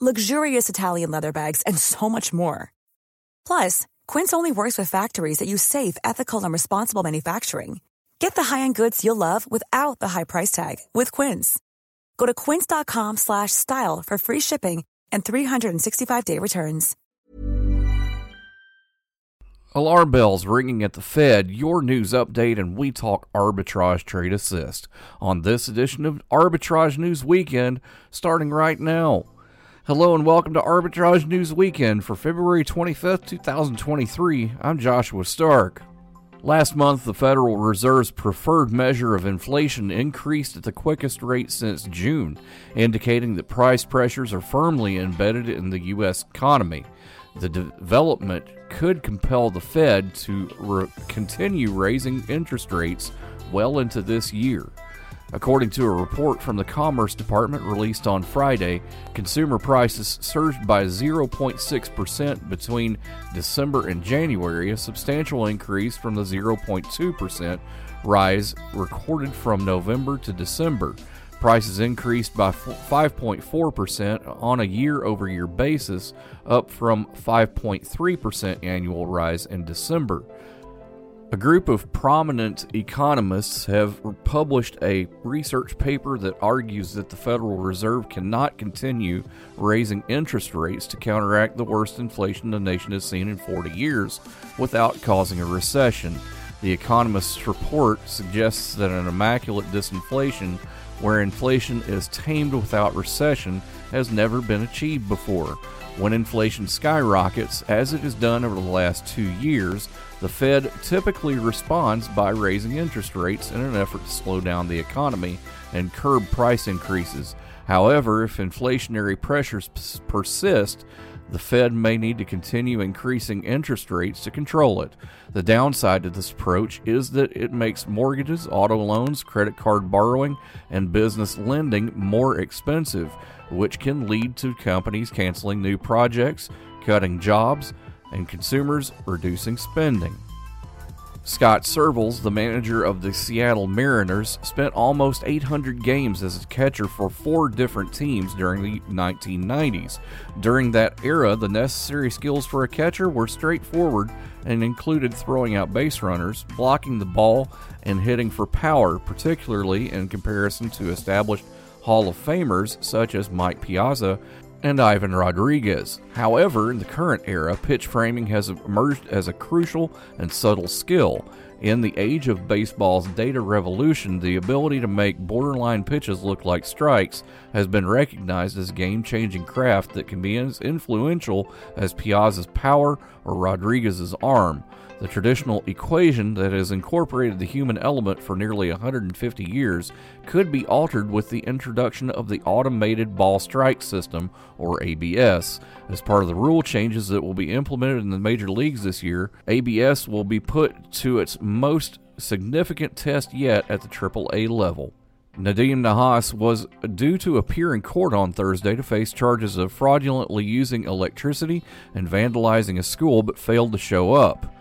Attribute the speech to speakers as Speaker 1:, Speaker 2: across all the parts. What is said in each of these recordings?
Speaker 1: luxurious Italian leather bags, and so much more. Plus, Quince only works with factories that use safe, ethical, and responsible manufacturing. Get the high-end goods you'll love without the high price tag with Quince. Go to quince.com/style for free shipping and 365-day returns.
Speaker 2: Alarm bells ringing at the Fed, your news update, and we talk arbitrage trade assist on this edition of Arbitrage News Weekend, starting right now. Hello and welcome to Arbitrage News Weekend for February 25th, 2023. I'm Joshua Stark. Last month, the Federal Reserve's preferred measure of inflation increased at the quickest rate since June, indicating that price pressures are firmly embedded in the U.S. economy. The development could compel the Fed to re- continue raising interest rates well into this year. According to a report from the Commerce Department released on Friday, consumer prices surged by 0.6% between December and January, a substantial increase from the 0.2% rise recorded from November to December. Prices increased by 5.4% on a year over year basis, up from 5.3% annual rise in December. A group of prominent economists have published a research paper that argues that the Federal Reserve cannot continue raising interest rates to counteract the worst inflation the nation has seen in 40 years without causing a recession. The Economist's report suggests that an immaculate disinflation, where inflation is tamed without recession, has never been achieved before. When inflation skyrockets, as it has done over the last two years, the Fed typically responds by raising interest rates in an effort to slow down the economy and curb price increases. However, if inflationary pressures persist, the Fed may need to continue increasing interest rates to control it. The downside to this approach is that it makes mortgages, auto loans, credit card borrowing, and business lending more expensive, which can lead to companies canceling new projects, cutting jobs, and consumers reducing spending. Scott Servais, the manager of the Seattle Mariners, spent almost 800 games as a catcher for four different teams during the 1990s. During that era, the necessary skills for a catcher were straightforward and included throwing out base runners, blocking the ball, and hitting for power, particularly in comparison to established Hall of Famers such as Mike Piazza and Ivan Rodriguez. However, in the current era, pitch framing has emerged as a crucial and subtle skill. In the age of baseball's data revolution, the ability to make borderline pitches look like strikes has been recognized as a game changing craft that can be as influential as Piazza's power or Rodriguez's arm. The traditional equation that has incorporated the human element for nearly 150 years could be altered with the introduction of the Automated Ball Strike System, or ABS. As part of the rule changes that will be implemented in the major leagues this year, ABS will be put to its most significant test yet at the AAA level. Nadim Nahas was due to appear in court on Thursday to face charges of fraudulently using electricity and vandalizing a school but failed to show up.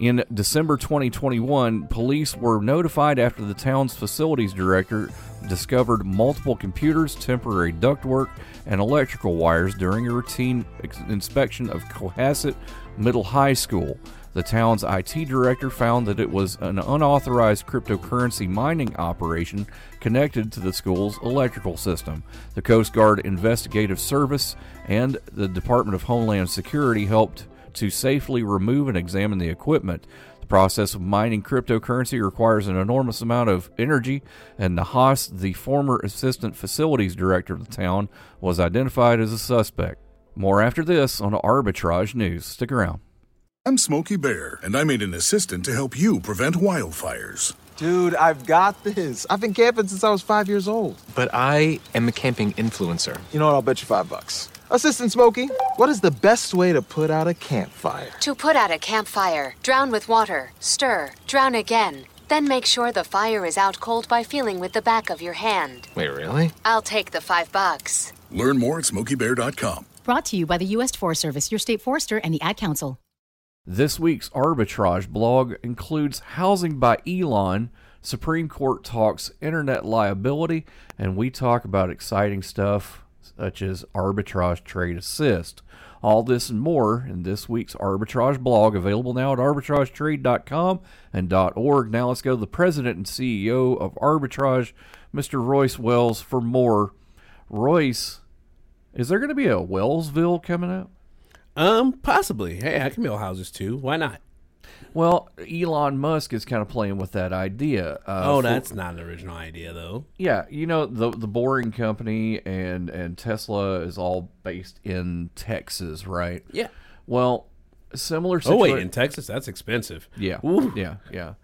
Speaker 2: In December 2021, police were notified after the town's facilities director discovered multiple computers, temporary ductwork, and electrical wires during a routine inspection of Cohasset Middle High School. The town's IT director found that it was an unauthorized cryptocurrency mining operation connected to the school's electrical system. The Coast Guard Investigative Service and the Department of Homeland Security helped to safely remove and examine the equipment. The process of mining cryptocurrency requires an enormous amount of energy, and Nahas, the former assistant facilities director of the town, was identified as a suspect. More after this on Arbitrage News. Stick around.
Speaker 3: I'm Smokey Bear, and I made an assistant to help you prevent wildfires.
Speaker 4: Dude, I've got this. I've been camping since I was five years old.
Speaker 5: But I am a camping influencer.
Speaker 4: You know what? I'll bet you five bucks. Assistant Smokey, what is the best way to put out a campfire?
Speaker 5: To put out a campfire, drown with water, stir, drown again. Then make sure the fire is out cold by feeling with the back of your hand.
Speaker 4: Wait, really?
Speaker 5: I'll take the five bucks.
Speaker 3: Learn more at smokeybear.com.
Speaker 6: Brought to you by the U.S. Forest Service, your state forester, and the Ad Council.
Speaker 2: This week's arbitrage blog includes housing by Elon, Supreme Court talks internet liability, and we talk about exciting stuff such as arbitrage trade assist. All this and more in this week's arbitrage blog, available now at arbitragetrade.com and .org. Now let's go to the president and CEO of Arbitrage, Mr. Royce Wells, for more. Royce, is there going to be a Wellsville coming up?
Speaker 7: Um, possibly. Hey, I can build houses too. Why not?
Speaker 2: Well, Elon Musk is kind of playing with that idea. Uh,
Speaker 7: oh,
Speaker 2: for-
Speaker 7: that's not an original idea, though.
Speaker 2: yeah. You know the the Boring Company and and Tesla is all based in Texas, right?
Speaker 7: Yeah.
Speaker 2: Well, similar. Situation.
Speaker 7: Oh wait, in Texas, that's expensive.
Speaker 2: yeah,
Speaker 7: Ooh.
Speaker 2: yeah, yeah.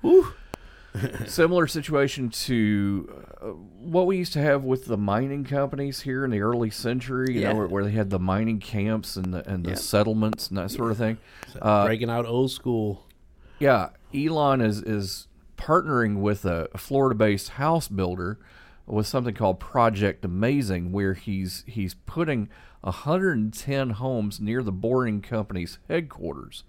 Speaker 2: Similar situation to uh, what we used to have with the mining companies here in the early century, you
Speaker 7: Yeah.
Speaker 2: know, where, where they had the mining camps and the and the
Speaker 7: Yeah.
Speaker 2: settlements and that sort of thing. Uh,
Speaker 7: Breaking out old school.
Speaker 2: Yeah, Elon is is partnering with a, Florida-based house builder with something called Project Amazing, where he's he's putting 110 homes near the Boring Company's headquarters.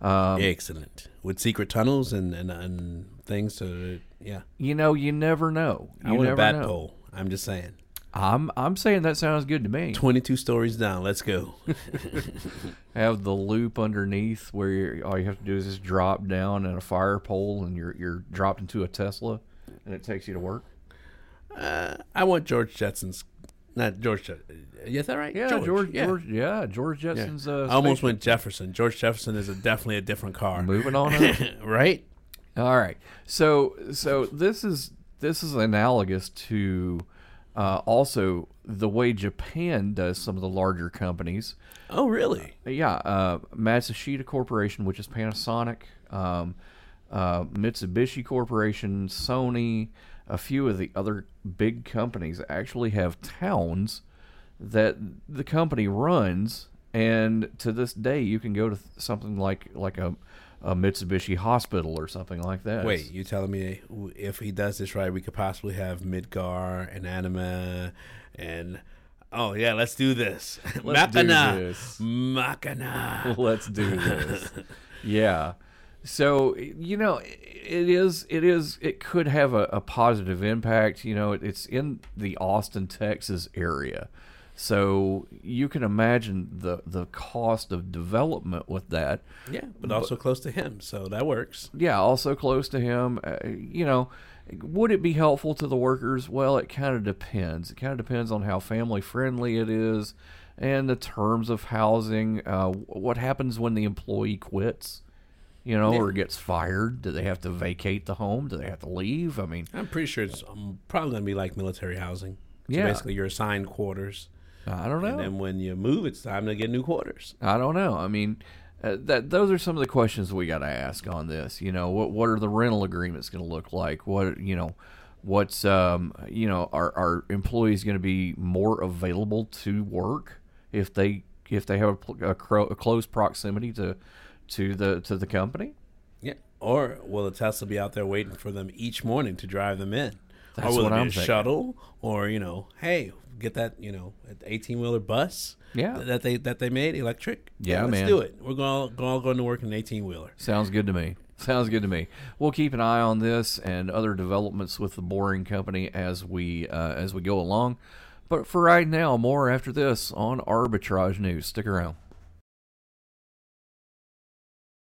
Speaker 2: Um,
Speaker 7: Excellent. With secret tunnels and, and, and things So, yeah.
Speaker 2: You know, you never know. You
Speaker 7: I want
Speaker 2: never
Speaker 7: a bat
Speaker 2: know.
Speaker 7: pole. I'm just saying.
Speaker 2: I'm I'm saying that sounds good to me.
Speaker 7: 22 stories down. Let's go.
Speaker 2: Have the loop underneath where you're, all you have to do is just drop down at a fire pole and you're you're dropped into a Tesla, and it takes you to work.
Speaker 7: uh, I want George Jetson's, not George Jetson. Is that right?
Speaker 2: Yeah, George,
Speaker 7: yeah.
Speaker 2: George, yeah, George
Speaker 7: Yeah.
Speaker 2: Jetson's. Uh,
Speaker 7: I almost went Jefferson. George Jefferson is a, definitely a different car.
Speaker 2: Moving on
Speaker 7: right?
Speaker 2: All right. So so this is this is analogous to uh, also the way Japan does some of the larger companies.
Speaker 7: Oh, really?
Speaker 2: Yeah, uh, Matsushita Corporation, which is Panasonic, um, uh, Mitsubishi Corporation, Sony, a few of the other big companies actually have towns that the company runs, and to this day you can go to something like like a, a Mitsubishi hospital or something like that.
Speaker 7: Wait, you telling me if he does this right, we could possibly have Midgar and Anima and oh yeah, let's do this.
Speaker 2: Let's do
Speaker 7: Machina,
Speaker 2: this.
Speaker 7: Machina.
Speaker 2: let's do this. yeah. So you know, it is. It is. It could have a, a positive impact. You know, it, it's in the Austin, Texas area, so you can imagine the the cost of development with that.
Speaker 7: Yeah, but also close to him, so that works.
Speaker 2: Yeah, also close to him. Uh, you know, would it be helpful to the workers? Well, it kind of depends. It kind of depends on how family friendly it is, and the terms of housing. Uh, what happens when the employee quits? You know, or gets fired? Do they have to vacate the home? Do they have to leave? I mean,
Speaker 7: I'm pretty sure it's um, probably gonna be like military housing. So
Speaker 2: Yeah.
Speaker 7: basically, you're assigned quarters,
Speaker 2: I don't know.
Speaker 7: and then when you move, it's time to get new quarters.
Speaker 2: I don't know. I mean, uh, that those are some of the questions we got to ask on this. You know, what what are the rental agreements going to look like? What you know, what's um you know, are are employees going to be more available to work if they if they have a, a, cro- a close proximity to to the to the company?
Speaker 7: Yeah. Or will the Tesla be out there waiting for them each morning to drive them in?
Speaker 2: That's
Speaker 7: or will
Speaker 2: what
Speaker 7: it be
Speaker 2: I'm
Speaker 7: a
Speaker 2: thinking.
Speaker 7: shuttle? Or you know, hey, get that you know, eighteen wheeler bus.
Speaker 2: Yeah.
Speaker 7: That they that they made electric.
Speaker 2: Yeah,
Speaker 7: let's
Speaker 2: man.
Speaker 7: do it. We're going all going to work in an eighteen wheeler.
Speaker 2: Sounds good to me. Sounds good to me. We'll keep an eye on this and other developments with the Boring Company as we uh, as we go along. But for right now, more after this on Arbitrage News. Stick around.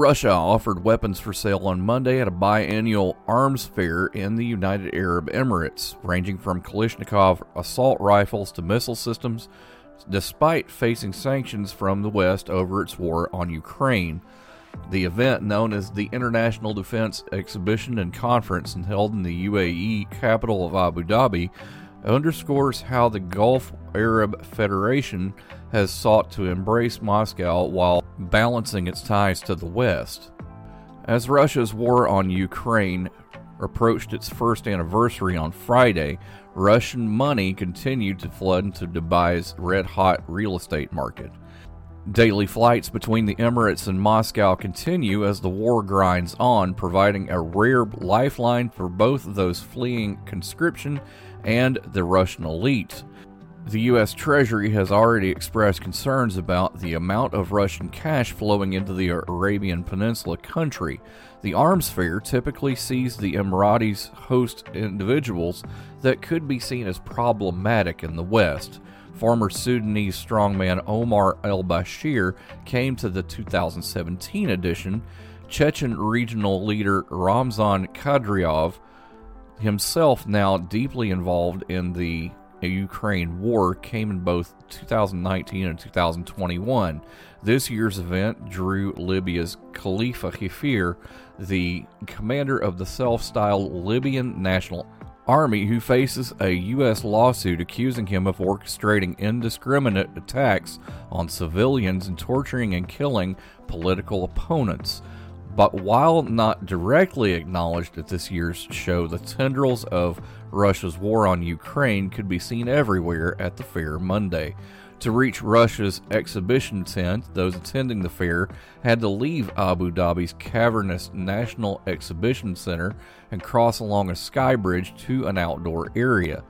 Speaker 2: Russia offered weapons for sale on Monday at a biennial arms fair in the United Arab Emirates, ranging from Kalashnikov assault rifles to missile systems, despite facing sanctions from the West over its war on Ukraine. The event, known as the International Defense Exhibition and Conference and held in the UAE capital of Abu Dhabi, underscores how the Gulf Arab Federation has sought to embrace Moscow while balancing its ties to the West. As Russia's war on Ukraine approached its first anniversary on Friday, Russian money continued to flood into Dubai's red hot real estate market. Daily flights between the Emirates and Moscow continue as the war grinds on, providing a rare lifeline for both those fleeing conscription and the Russian elite. The U.S. Treasury has already expressed concerns about the amount of Russian cash flowing into the Arabian Peninsula country. The arms fair typically sees the Emiratis host individuals that could be seen as problematic in the West. Former Sudanese strongman Omar el Bashir came to the 2017 edition. Chechen regional leader Ramzan Kadyrov, himself now deeply involved in the Ukraine war, came in both 2019 and 2021. This year's event drew Libya's Khalifa Haftar, the commander of the self styled Libyan National Army, who faces a U.S. lawsuit accusing him of orchestrating indiscriminate attacks on civilians and torturing and killing political opponents. But while not directly acknowledged at this year's show, the tendrils of Russia's war on Ukraine could be seen everywhere at the fair Monday. To reach Russia's exhibition tent, those attending the fair had to leave Abu Dhabi's cavernous National Exhibition Center and cross along a sky bridge to an outdoor area.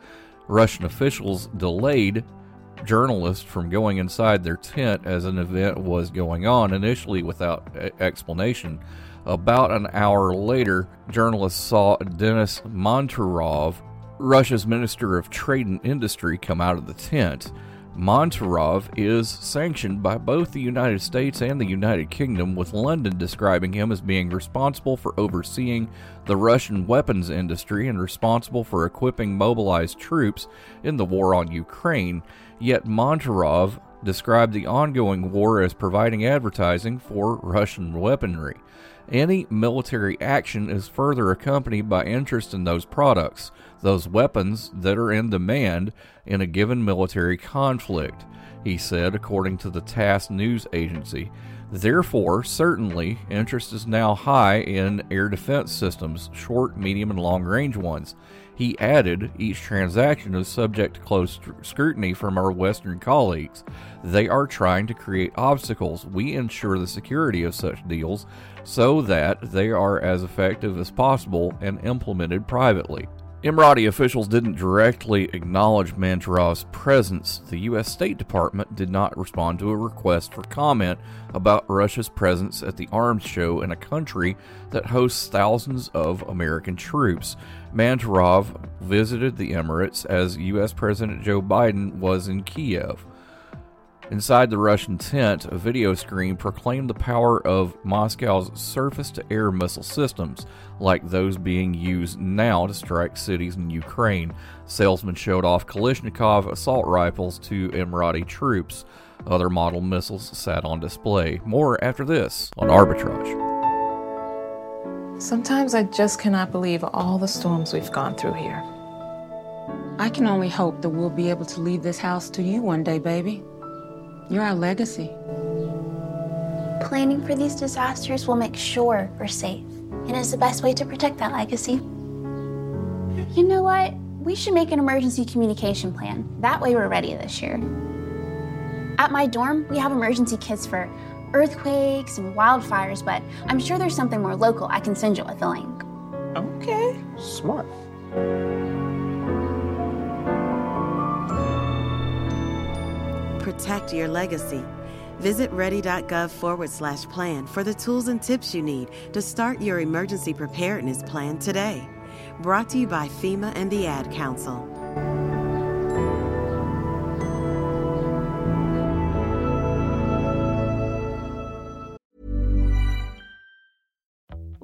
Speaker 2: Russian officials delayed journalists from going inside their tent as an event was going on, initially without explanation. About an hour later, journalists saw Denis Manturov, Russia's Minister of Trade and Industry, come out of the tent. Manturov is sanctioned by both the United States and the United Kingdom, with London describing him as being responsible for overseeing the Russian weapons industry and responsible for equipping mobilized troops in the war on Ukraine. Yet Manturov described the ongoing war as providing advertising for Russian weaponry. Any military action is further accompanied by interest in those products, those weapons that are in demand in a given military conflict, he said, according to the TASS news agency. Therefore, certainly, interest is now high in air defense systems, short, medium, and long range ones. He added, each transaction is subject to close scrutiny from our Western colleagues. They are trying to create obstacles. We ensure the security of such deals so that they are as effective as possible and implemented privately. Emirati officials didn't directly acknowledge Manturov's presence. The U.S. State Department did not respond to a request for comment about Russia's presence at the arms show in a country that hosts thousands of American troops. Manturov visited the Emirates as U.S. President Joe Biden was in Kiev. Inside the Russian tent, a video screen proclaimed the power of Moscow's surface to air missile systems, like those being used now to strike cities in Ukraine. Salesmen showed off Kalashnikov assault rifles to Emirati troops. Other model missiles sat on display. More after this on Arbitrage.
Speaker 8: Sometimes I just cannot believe all the storms we've gone through here. I can only hope that we'll be able to leave this house to you one day, baby. You're our legacy.
Speaker 9: Planning for these disasters will make sure we're safe, and is the best way to protect that legacy. You know what? We should make an emergency communication plan. That way we're ready this year. At my dorm, we have emergency kits for earthquakes and wildfires, but I'm sure there's something more local I can send you with a link.
Speaker 4: Okay. Smart.
Speaker 10: Protect your legacy. Visit ready.gov forward slash plan for the tools and tips you need to start your emergency preparedness plan today. Brought to you by FEMA and the Ad Council.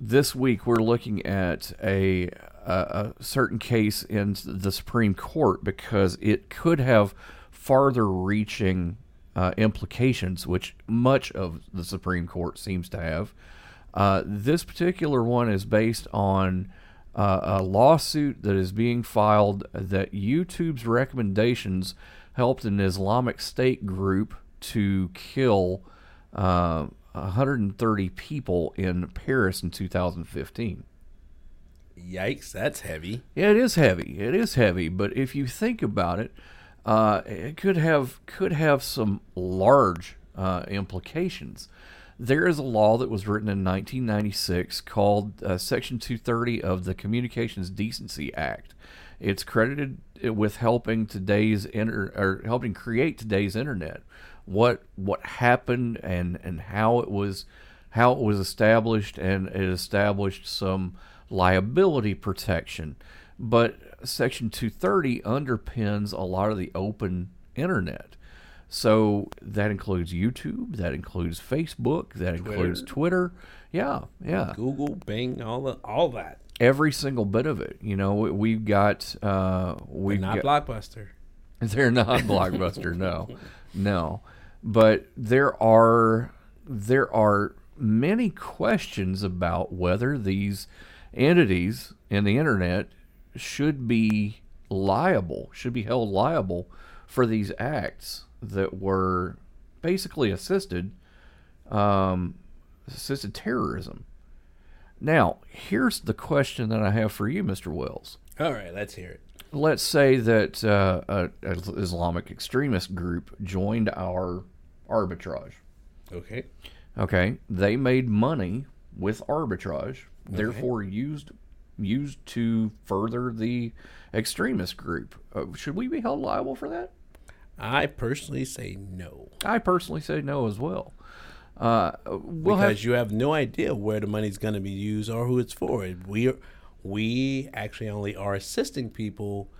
Speaker 2: This week we're looking at a, a, a certain case in the Supreme Court because it could have farther reaching uh, implications, which much of the Supreme Court seems to have. Uh, this particular one is based on uh, a lawsuit that is being filed that YouTube's recommendations helped an Islamic State group to kill uh, 130 people in Paris in 2015.
Speaker 7: Yikes, that's heavy.
Speaker 2: Yeah, it is heavy. It is heavy, but if you think about it, uh, it could have could have some large uh, implications. There is a law that was written in 1996 called uh, Section 230 of the Communications Decency Act. It's credited with helping today's inter- or helping create today's internet. What what happened and and how it was how it was established and it established some liability protection. But Section 230 underpins a lot of the open internet. So that includes YouTube, that includes Facebook, that includes Twitter. Yeah, yeah.
Speaker 7: Google, Bing, all the, all that.
Speaker 2: Every single bit of it. You know, we- we've got uh we've
Speaker 7: not
Speaker 2: got,
Speaker 7: Blockbuster.
Speaker 2: They're not Blockbuster, no. No. But there are there are many questions about whether these entities in the internet should be liable, should be held liable for these acts that were basically assisted um, assisted terrorism. Now, here's the question that I have for you, Mr. Wells.
Speaker 7: All right, let's hear it.
Speaker 2: Let's say that uh, a, a Islamic extremist group joined our arbitrage.
Speaker 7: Okay.
Speaker 2: Okay, they made money with arbitrage, therefore used used to further the extremist group. Uh, should we be held liable for that?
Speaker 7: I personally say no.
Speaker 2: I personally say no as well. Uh, we'll
Speaker 7: because
Speaker 2: have,
Speaker 7: you have no idea where the money's going to be used or who it's for. We we actually only are assisting people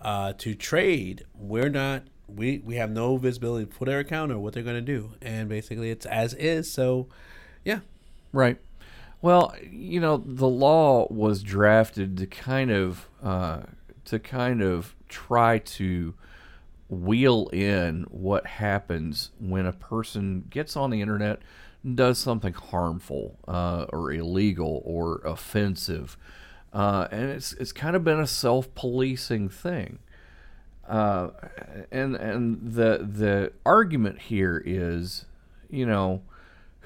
Speaker 7: uh, to trade. We're not. We we have no visibility for their account or what they're going to do, and basically it's as is. So, yeah,
Speaker 2: Right. Well, you know, the law was drafted to kind of uh, to kind of try to wheel in what happens when a person gets on the internet and does something harmful uh, or illegal or offensive, uh, and it's it's kind of been a self policing thing. Uh, and and the the argument here is, you know,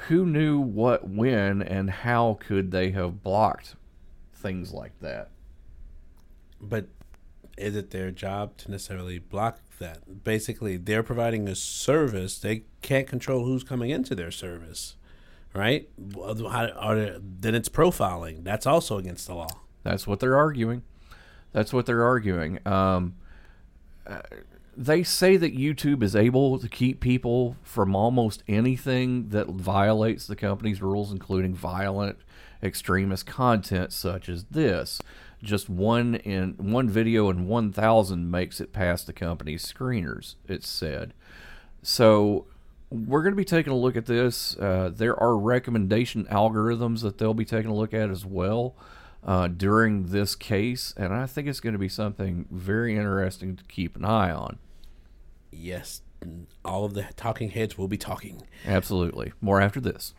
Speaker 2: who knew what when and how could they have blocked things like that?
Speaker 7: but is it their job to necessarily block that? Basically, they're providing a service. They can't control who's coming into their service, right? How- are then it's profiling. That's also against the law.
Speaker 2: That's what they're arguing. That's what they're arguing. Um, uh, they say that YouTube is able to keep people from almost anything that violates the company's rules, including violent extremist content such as this. Just one in one video in 1,000 makes it past the company's screeners. It's said. So we're going to be taking a look at this. Uh, there are recommendation algorithms that they'll be taking a look at as well uh, during this case, and I think it's going to be something very interesting to keep an eye on.
Speaker 7: Yes, all of the talking heads will be talking.
Speaker 2: Absolutely. More after this.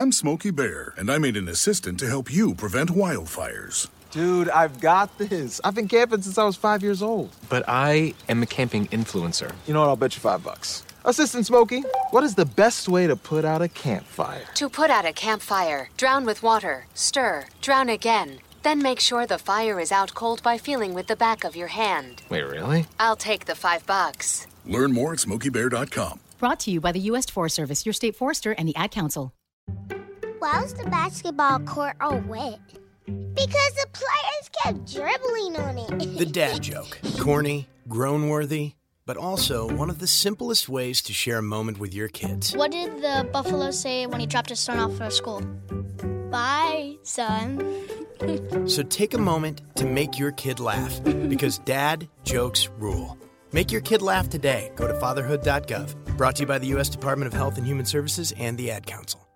Speaker 3: I'm Smokey Bear, and I made an assistant to help you prevent wildfires.
Speaker 4: Dude, I've got this. I've been camping since I was five years old.
Speaker 11: But I am a camping influencer.
Speaker 4: You know what? I'll bet you five bucks. Assistant Smokey, what is the best way to put out a campfire?
Speaker 5: To put out a campfire, drown with water, stir, drown again. Then make sure the fire is out cold by feeling with the back of your hand.
Speaker 11: Wait, really?
Speaker 5: I'll take the five bucks.
Speaker 3: Learn more at smokeybear.com.
Speaker 6: Brought to you by the U.S. Forest Service, your state forester, and the Ad Council.
Speaker 12: Why was the basketball court all wet? Because the players kept dribbling on it.
Speaker 13: the dad joke. Corny, grown worthy, but also one of the simplest ways to share a moment with your kids.
Speaker 14: What did the buffalo say when he dropped his son off for school? Bye, son.
Speaker 13: so take a moment to make your kid laugh because dad jokes rule. Make your kid laugh today. Go to fatherhood.gov. Brought to you by the U.S. Department of Health and Human Services and the Ad Council.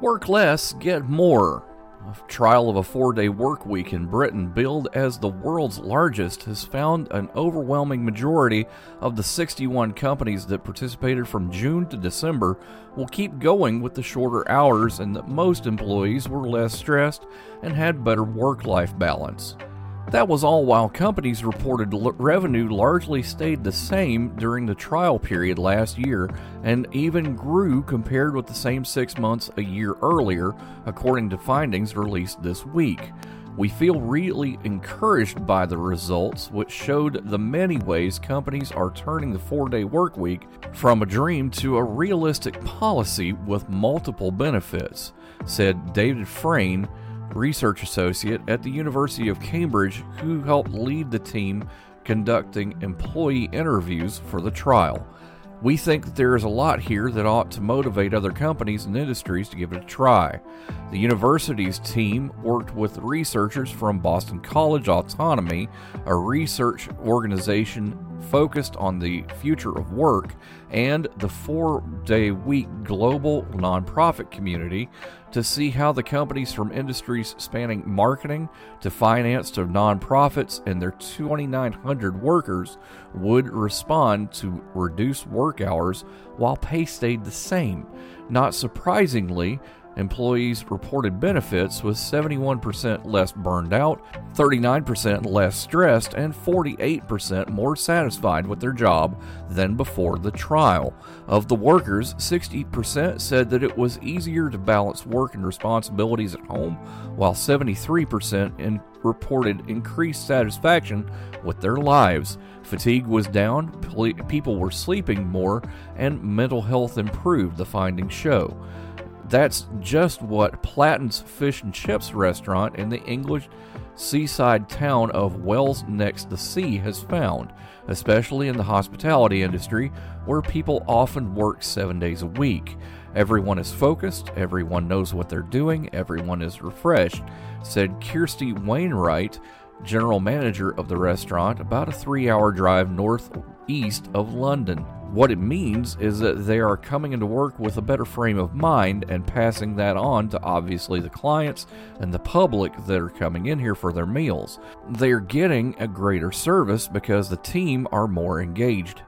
Speaker 2: Work less, get more. A trial of a four day work week in Britain, billed as the world's largest, has found an overwhelming majority of the 61 companies that participated from June to December will keep going with the shorter hours, and that most employees were less stressed and had better work life balance. That was all while companies reported l- revenue largely stayed the same during the trial period last year and even grew compared with the same six months a year earlier, according to findings released this week. We feel really encouraged by the results, which showed the many ways companies are turning the four day work week from a dream to a realistic policy with multiple benefits, said David Frayne research associate at the University of Cambridge who helped lead the team conducting employee interviews for the trial. We think that there is a lot here that ought to motivate other companies and industries to give it a try. The university's team worked with researchers from Boston College Autonomy, a research organization focused on the future of work, and the four day week global nonprofit community to see how the companies from industries spanning marketing to finance to nonprofits and their 2,900 workers would respond to reduced work hours while pay stayed the same. Not surprisingly, Employees reported benefits with 71% less burned out, 39% less stressed, and 48% more satisfied with their job than before the trial. Of the workers, 60% said that it was easier to balance work and responsibilities at home, while 73% in reported increased satisfaction with their lives. Fatigue was down, people were sleeping more, and mental health improved, the findings show. That's just what Platten's Fish and Chips restaurant in the English seaside town of Wells next the sea has found, especially in the hospitality industry where people often work seven days a week. Everyone is focused, everyone knows what they're doing, everyone is refreshed, said Kirsty Wainwright, general manager of the restaurant, about a three hour drive northeast of London. What it means is that they are coming into work with a better frame of mind and passing that on to obviously the clients and the public that are coming in here for their meals. They are getting a greater service because the team are more engaged.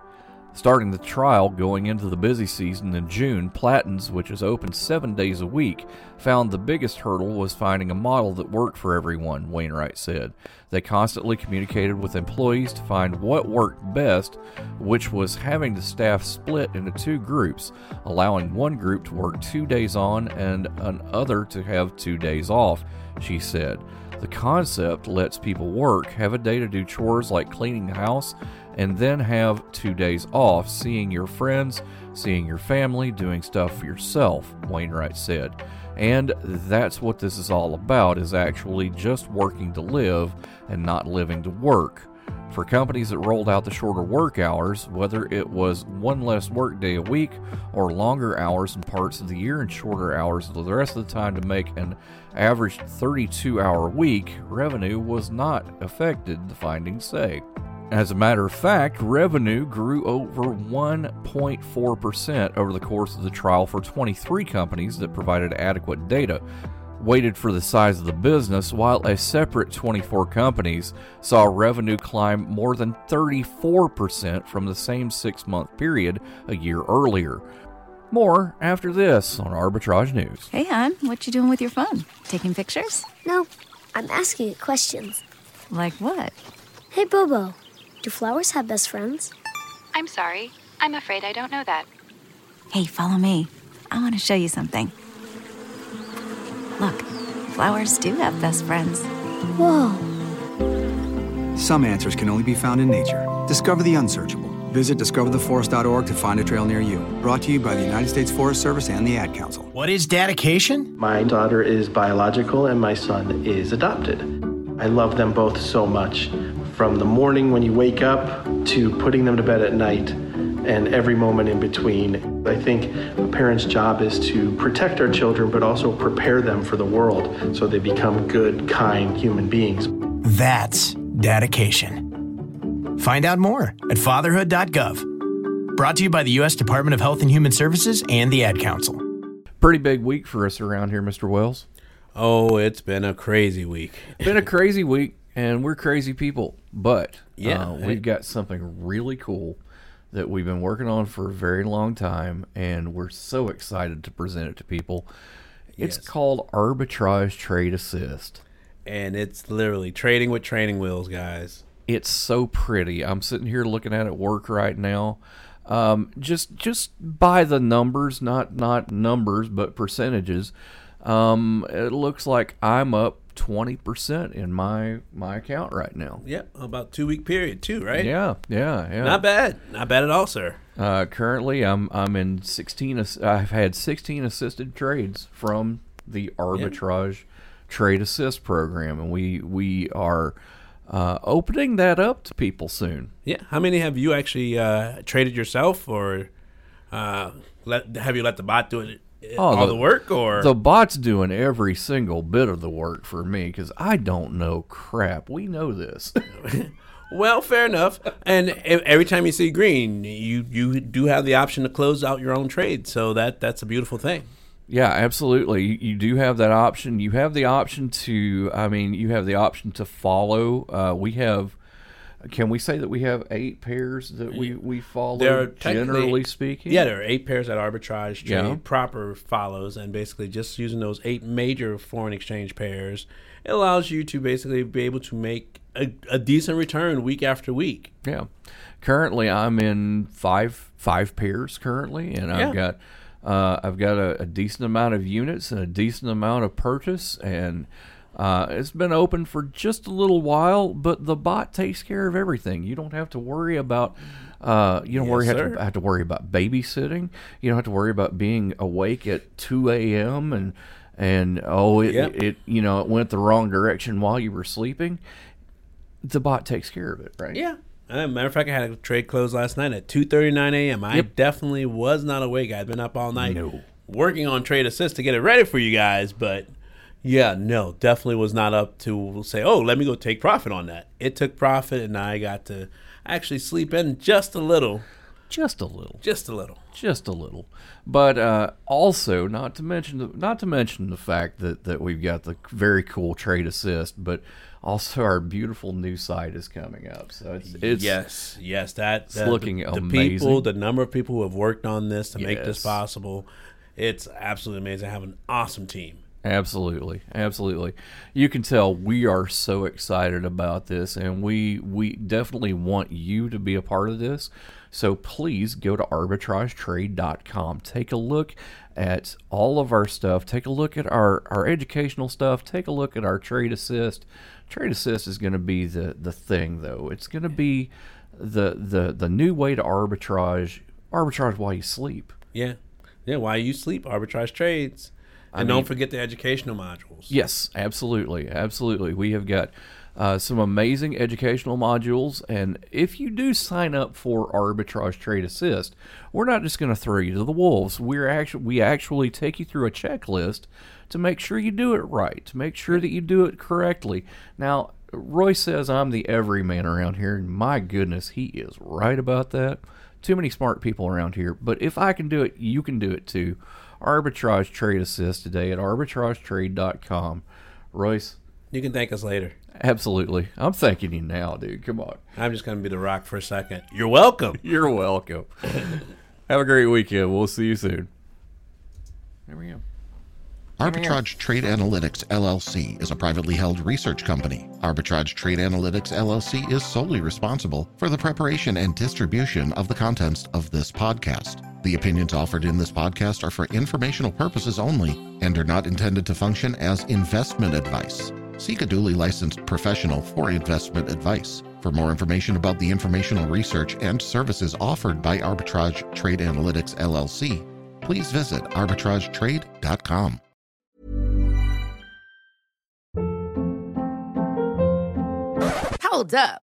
Speaker 2: Starting the trial going into the busy season in June, Platten's, which is open seven days a week, found the biggest hurdle was finding a model that worked for everyone, Wainwright said. They constantly communicated with employees to find what worked best, which was having the staff split into two groups, allowing one group to work two days on and another to have two days off, she said. The concept lets people work, have a day to do chores like cleaning the house, and then have two days off, seeing your friends, seeing your family, doing stuff for yourself, Wainwright said. And that's what this is all about is actually just working to live and not living to work. For companies that rolled out the shorter work hours, whether it was one less work day a week or longer hours in parts of the year and shorter hours the rest of the time to make an average 32 hour week, revenue was not affected, the findings say. As a matter of fact, revenue grew over 1.4% over the course of the trial for 23 companies that provided adequate data, weighted for the size of the business, while a separate 24 companies saw revenue climb more than 34% from the same six month period a year earlier. More after this on Arbitrage News.
Speaker 15: Hey, hon, what you doing with your phone? Taking pictures?
Speaker 14: No, I'm asking it questions.
Speaker 15: Like what?
Speaker 14: Hey, Bobo, do flowers have best friends?
Speaker 15: I'm sorry. I'm afraid I don't know that. Hey, follow me. I want to show you something. Look, flowers do have best friends.
Speaker 14: Whoa.
Speaker 16: Some answers can only be found in nature. Discover the unsearchable. Visit discovertheforest.org to find a trail near you. Brought to you by the United States Forest Service and the Ad Council.
Speaker 17: What is dedication?
Speaker 18: My daughter is biological and my son is adopted. I love them both so much. From the morning when you wake up to putting them to bed at night and every moment in between. I think a parent's job is to protect our children, but also prepare them for the world so they become good, kind human beings.
Speaker 17: That's dedication. Find out more at fatherhood.gov. Brought to you by the U.S. Department of Health and Human Services and the Ad Council.
Speaker 2: Pretty big week for us around here, Mr. Wells.
Speaker 7: Oh, it's been a crazy week.
Speaker 2: been a crazy week, and we're crazy people. But
Speaker 7: Yeah,
Speaker 2: uh, we've got something really cool that we've been working on for a very long time, and we're so excited to present it to people. It's
Speaker 7: Yes.
Speaker 2: called Arbitrage Trade Assist.
Speaker 7: And it's literally trading with training wheels, guys.
Speaker 2: It's so pretty. I'm sitting here looking at it work right now. Um, just just by the numbers, not not numbers, but percentages. Um, it looks like I'm up twenty percent in my my account right now.
Speaker 7: Yeah, about two week period too, right?
Speaker 2: Yeah, yeah, yeah.
Speaker 7: Not bad. Not bad at all, sir.
Speaker 2: Uh, currently, I'm I'm in 16. I've had 16 assisted trades from the arbitrage trade assist program, and we we are uh, opening that up to people soon.
Speaker 7: Yeah. How many have you actually uh, traded yourself, or uh, let have you let the bot do it all the, work, or
Speaker 2: Oh, the bot's doing every single bit of the work for me because I don't know crap. We know this.
Speaker 7: Well, fair enough. And every time you see green, you you do have the option to close out your own trade. So that that's a beautiful thing.
Speaker 2: Yeah, absolutely. You, you do have that option. You have the option to, I mean, you have the option to follow. Uh, we have, can we say that we have eight pairs that we, we follow,
Speaker 7: There are
Speaker 2: generally speaking?
Speaker 7: Yeah, there are eight pairs that arbitrage trade
Speaker 2: Yeah.
Speaker 7: proper follows, and basically just using those eight major foreign exchange pairs, it allows you to basically be able to make a, a decent return week after week.
Speaker 2: Yeah. Currently, I'm in five five pairs currently, and I've
Speaker 7: Yeah.
Speaker 2: got uh, I've got a, a decent amount of units and a decent amount of purchase, and uh, it's been open for just a little while. But the bot takes care of everything. You don't have to worry about. Uh, you don't
Speaker 7: Yes,
Speaker 2: worry have to, have to worry about babysitting. You don't have to worry about being awake at two a.m. and and oh it,
Speaker 7: Yep.
Speaker 2: it you know it went the wrong direction while you were sleeping. The bot takes care of it, right?
Speaker 7: Yeah. Uh, matter of fact, I had a trade close last night at two thirty nine a.m. I
Speaker 2: Yep.
Speaker 7: definitely was not awake. I'd been up all night
Speaker 2: No.
Speaker 7: working on Trade Assist to get it ready for you guys, but yeah, no, definitely was not up to say, oh, let me go take profit on that. It took profit, and I got to actually sleep in just a little,
Speaker 2: Just a little.
Speaker 7: just a little.
Speaker 2: just a little. But uh, also, not to mention the, not to mention the fact that, that we've got the very cool trade assist, but also our beautiful new site is coming up. So it's, it's
Speaker 7: yes, yes, that
Speaker 2: it's
Speaker 7: that-
Speaker 2: looking
Speaker 7: the, the people, the number of people who have worked on this to make this possible. It's absolutely amazing. I have an awesome team.
Speaker 2: Absolutely, absolutely. You can tell we are so excited about this, and we we definitely want you to be a part of this. So please go to arbitragetrade.com. Take a look at all of our stuff. Take a look at our our educational stuff. Take a look at our trade assist. Trade assist is going to be the the thing, though. It's going to be the the the new way to arbitrage arbitrage while you sleep.
Speaker 7: Yeah, yeah. While you sleep, arbitrage trades.
Speaker 2: I
Speaker 7: and
Speaker 2: mean-
Speaker 7: don't forget the educational modules.
Speaker 2: Yes, absolutely, absolutely. We have got uh, some amazing educational modules, and if you do sign up for Arbitrage Trade Assist, we're not just going to throw you to the wolves. We're actually we actually take you through a checklist to make sure you do it right, to make sure that you do it correctly. Now, Royce says I'm the everyman around here, and my goodness, he is right about that. Too many smart people around here, but if I can do it, you can do it too. Arbitrage Trade Assist today at arbitragetrade.com. Royce,
Speaker 7: You can thank us later.
Speaker 2: Absolutely. I'm thanking you now, dude. Come on.
Speaker 7: I'm just going to be the rock for a second. You're welcome.
Speaker 2: You're welcome. Have a great weekend. We'll see you soon. There we go.
Speaker 19: Arbitrage Trade Analytics LLC is a privately held research company. Arbitrage Trade Analytics LLC is solely responsible for the preparation and distribution of the contents of this podcast. The opinions offered in this podcast are for informational purposes only and are not intended to function as investment advice. Seek a duly licensed professional for investment advice. For more information about the informational research and services offered by Arbitrage Trade Analytics LLC, please visit arbitragetrade.com.
Speaker 20: Hold up.